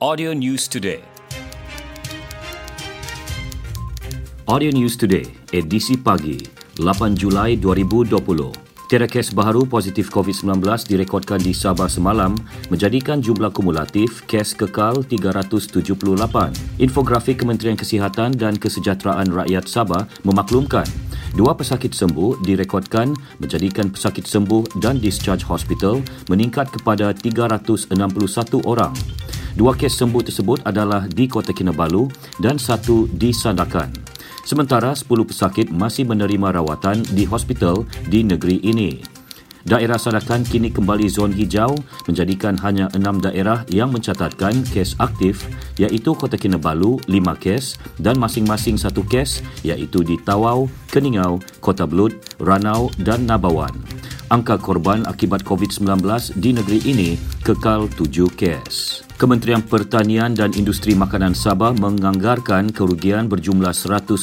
Audio News Today. Audio News Today, edisi pagi, 8 Julai 2020. Tiada kes baharu positif COVID-19 direkodkan di Sabah semalam menjadikan jumlah kumulatif kes kekal 378. Infografik Kementerian Kesihatan dan Kesejahteraan Rakyat Sabah memaklumkan dua pesakit sembuh direkodkan menjadikan pesakit sembuh dan discharge hospital meningkat kepada 361 orang. Dua kes sembuh tersebut adalah di Kota Kinabalu dan satu di Sandakan. Sementara 10 pesakit masih menerima rawatan di hospital di negeri ini. Daerah Sadakan kini kembali zon hijau menjadikan hanya enam daerah yang mencatatkan kes aktif iaitu Kota Kinabalu 5 kes dan masing-masing satu kes iaitu di Tawau, Keningau, Kota Belud, Ranau dan Nabawan. Angka korban akibat COVID-19 di negeri ini kekal 7 kes. Kementerian Pertanian dan Industri Makanan Sabah menganggarkan kerugian berjumlah 150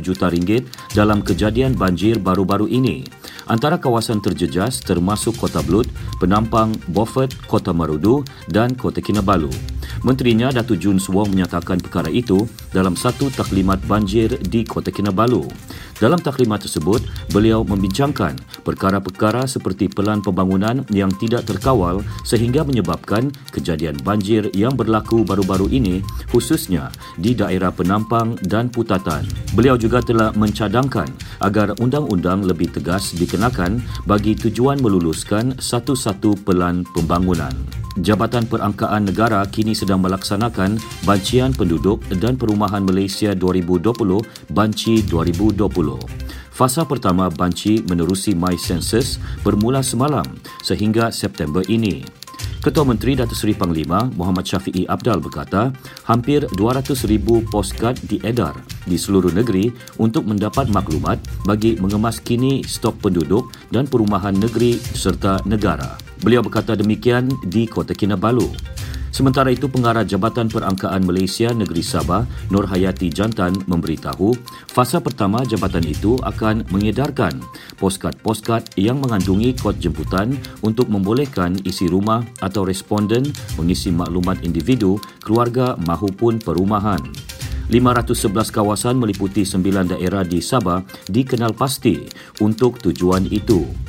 juta ringgit dalam kejadian banjir baru-baru ini. Antara kawasan terjejas termasuk Kota Blut, Penampang, Beaufort, Kota Marudu dan Kota Kinabalu. Menterinya Datu Jun Suwong menyatakan perkara itu dalam satu taklimat banjir di Kota Kinabalu. Dalam taklimat tersebut, beliau membincangkan perkara-perkara seperti pelan pembangunan yang tidak terkawal sehingga menyebabkan kejadian banjir yang berlaku baru-baru ini khususnya di daerah Penampang dan Putatan. Beliau juga telah mencadangkan agar undang-undang lebih tegas dikenakan bagi tujuan meluluskan satu-satu pelan pembangunan. Jabatan Perangkaan Negara kini sedang melaksanakan Bancian Penduduk dan Perumahan Malaysia 2020 Banci 2020. Fasa pertama Banci menerusi My Census bermula semalam sehingga September ini. Ketua Menteri Datuk Seri Panglima Muhammad Syafiee Abdal berkata, hampir 200,000 postcard diedar di seluruh negeri untuk mendapat maklumat bagi mengemaskini stok penduduk dan perumahan negeri serta negara. Beliau berkata demikian di Kota Kinabalu. Sementara itu, Pengarah Jabatan Perangkaan Malaysia Negeri Sabah, Nur Hayati Jantan, memberitahu fasa pertama jabatan itu akan mengedarkan postcard-postcard yang mengandungi kod jemputan untuk membolehkan isi rumah atau responden mengisi maklumat individu, keluarga mahupun perumahan. 511 kawasan meliputi 9 daerah di Sabah dikenal pasti untuk tujuan itu.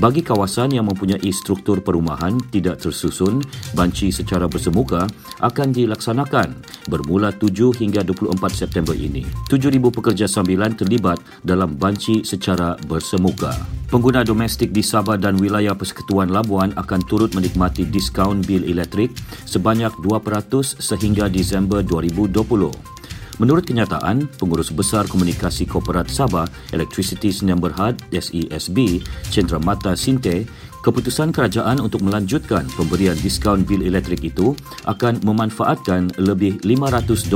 Bagi kawasan yang mempunyai struktur perumahan tidak tersusun, banci secara bersemuka akan dilaksanakan bermula 7 hingga 24 September ini. 7,000 pekerja sambilan terlibat dalam banci secara bersemuka. Pengguna domestik di Sabah dan wilayah Persekutuan Labuan akan turut menikmati diskaun bil elektrik sebanyak 2% sehingga Disember 2020. Menurut kenyataan, Pengurus Besar Komunikasi Korporat Sabah Electricity Sdn Berhad SESB, Cendra Mata Sinte, keputusan kerajaan untuk melanjutkan pemberian diskaun bil elektrik itu akan memanfaatkan lebih 520,000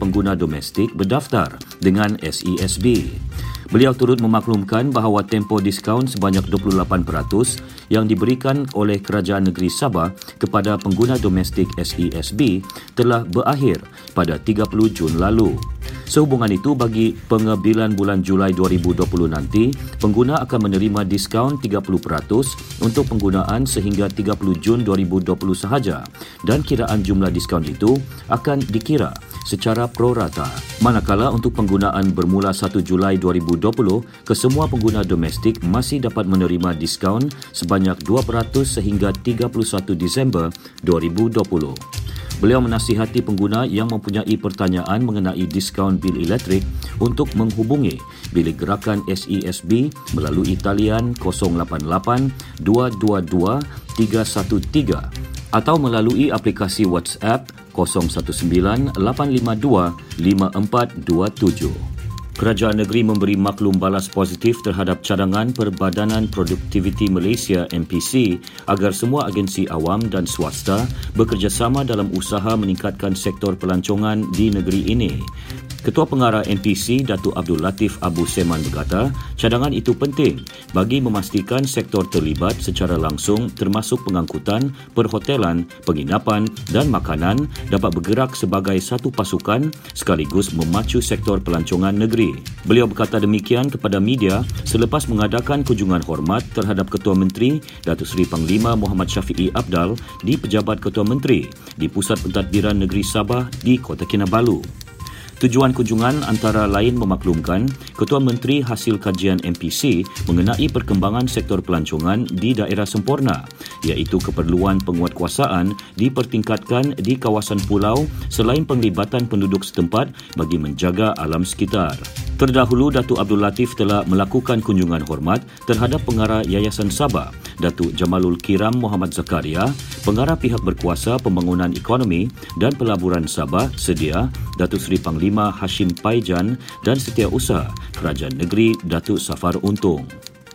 pengguna domestik berdaftar dengan SESB. Beliau turut memaklumkan bahawa tempoh diskaun sebanyak 28% yang diberikan oleh Kerajaan Negeri Sabah kepada pengguna domestik SESB telah berakhir pada 30 Jun lalu. Sehubungan itu, bagi pengambilan bulan Julai 2020 nanti, pengguna akan menerima diskaun 30% untuk penggunaan sehingga 30 Jun 2020 sahaja dan kiraan jumlah diskaun itu akan dikira secara prorata. Manakala untuk penggunaan bermula 1 Julai 2020, kesemua pengguna domestik masih dapat menerima diskaun sebanyak 2% sehingga 31 Disember 2020. Beliau menasihati pengguna yang mempunyai pertanyaan mengenai diskaun bil elektrik untuk menghubungi bilik gerakan SESB melalui talian 088 222 313 atau melalui aplikasi WhatsApp 019 852 5427. Kerajaan negeri memberi maklum balas positif terhadap cadangan Perbadanan Produktiviti Malaysia MPC agar semua agensi awam dan swasta bekerjasama dalam usaha meningkatkan sektor pelancongan di negeri ini. Ketua Pengarah NPC Datuk Abdul Latif Abu Seman berkata, cadangan itu penting bagi memastikan sektor terlibat secara langsung termasuk pengangkutan, perhotelan, penginapan dan makanan dapat bergerak sebagai satu pasukan sekaligus memacu sektor pelancongan negeri. Beliau berkata demikian kepada media selepas mengadakan kunjungan hormat terhadap Ketua Menteri Datuk Seri Panglima Muhammad Syafiee Abdal di Pejabat Ketua Menteri di Pusat Pentadbiran Negeri Sabah di Kota Kinabalu. Tujuan kunjungan antara lain memaklumkan Ketua Menteri hasil kajian MPC mengenai perkembangan sektor pelancongan di daerah sempurna iaitu keperluan penguatkuasaan dipertingkatkan di kawasan pulau selain penglibatan penduduk setempat bagi menjaga alam sekitar. Terdahulu, Datuk Abdul Latif telah melakukan kunjungan hormat terhadap pengarah Yayasan Sabah, Datuk Jamalul Kiram Muhammad Zakaria, pengarah pihak berkuasa pembangunan ekonomi dan pelaburan Sabah sedia, Datuk Seri Panglima Hashim Paijan dan Setiausaha Kerajaan Negeri Datuk Safar Untung.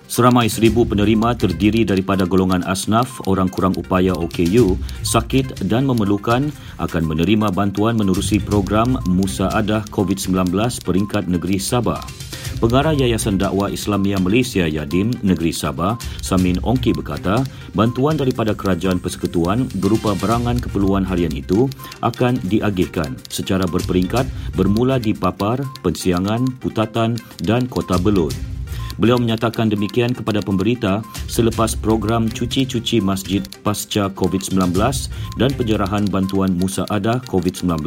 Seramai seribu penerima terdiri daripada golongan asnaf, orang kurang upaya OKU, sakit dan memerlukan akan menerima bantuan menerusi program Musa Adah COVID-19 peringkat negeri Sabah. Pengarah Yayasan Dakwah Islamia Malaysia Yadim Negeri Sabah, Samin Ongki berkata, bantuan daripada Kerajaan Persekutuan berupa berangan keperluan harian itu akan diagihkan secara berperingkat bermula di Papar, Pensiangan, Putatan dan Kota Belud. Beliau menyatakan demikian kepada pemberita selepas program cuci-cuci masjid pasca COVID-19 dan penyerahan bantuan Musa Ada COVID-19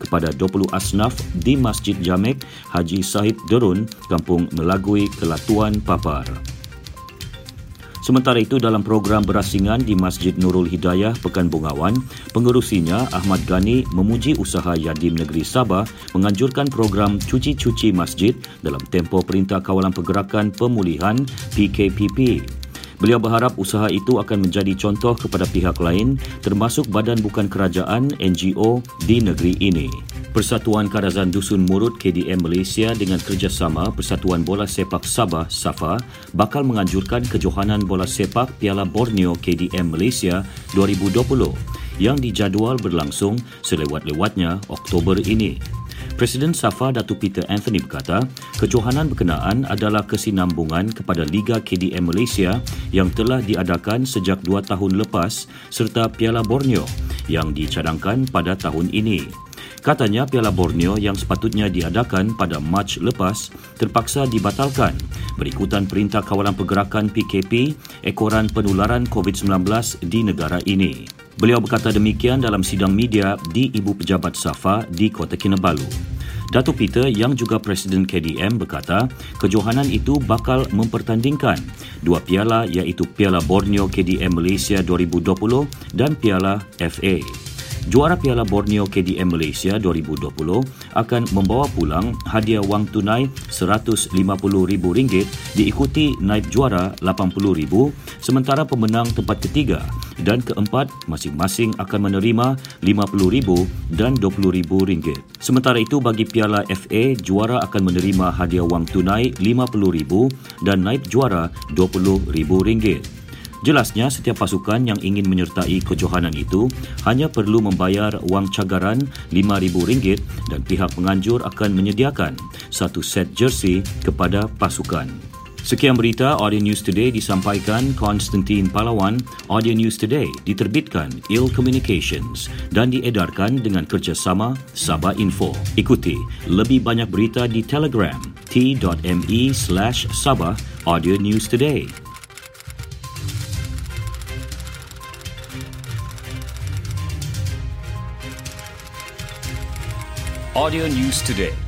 kepada 20 asnaf di Masjid Jamek Haji Sahid Derun, Kampung Melagui, Kelatuan, Papar. Sementara itu dalam program berasingan di Masjid Nurul Hidayah Pekan Bungawan, pengerusinya Ahmad Ghani memuji usaha Yadim Negeri Sabah menganjurkan program cuci-cuci masjid dalam tempoh Perintah Kawalan Pergerakan Pemulihan PKPP. Beliau berharap usaha itu akan menjadi contoh kepada pihak lain termasuk badan bukan kerajaan NGO di negeri ini. Persatuan Karazan Dusun Murut KDM Malaysia dengan kerjasama Persatuan Bola Sepak Sabah SAFA bakal menganjurkan kejohanan bola sepak Piala Borneo KDM Malaysia 2020 yang dijadual berlangsung selewat-lewatnya Oktober ini. Presiden SAFA Datu Peter Anthony berkata, kejohanan berkenaan adalah kesinambungan kepada Liga KDM Malaysia yang telah diadakan sejak dua tahun lepas serta Piala Borneo yang dicadangkan pada tahun ini. Katanya Piala Borneo yang sepatutnya diadakan pada Mac lepas terpaksa dibatalkan berikutan Perintah Kawalan Pergerakan PKP ekoran penularan COVID-19 di negara ini. Beliau berkata demikian dalam sidang media di Ibu Pejabat Safa di Kota Kinabalu. Datuk Peter yang juga Presiden KDM berkata kejohanan itu bakal mempertandingkan dua piala iaitu Piala Borneo KDM Malaysia 2020 dan Piala FA. Juara Piala Borneo KDM Malaysia 2020 akan membawa pulang hadiah wang tunai RM150,000 diikuti naib juara RM80,000 sementara pemenang tempat ketiga dan keempat masing-masing akan menerima RM50,000 dan RM20,000. Sementara itu bagi Piala FA, juara akan menerima hadiah wang tunai RM50,000 dan naib juara RM20,000. Jelasnya, setiap pasukan yang ingin menyertai kejohanan itu hanya perlu membayar wang cagaran RM5,000 dan pihak penganjur akan menyediakan satu set jersey kepada pasukan. Sekian berita Audio News Today disampaikan Konstantin Palawan. Audio News Today diterbitkan Il Communications dan diedarkan dengan kerjasama Sabah Info. Ikuti lebih banyak berita di Telegram t.me slash Sabah Audio News Today. Audio News Today.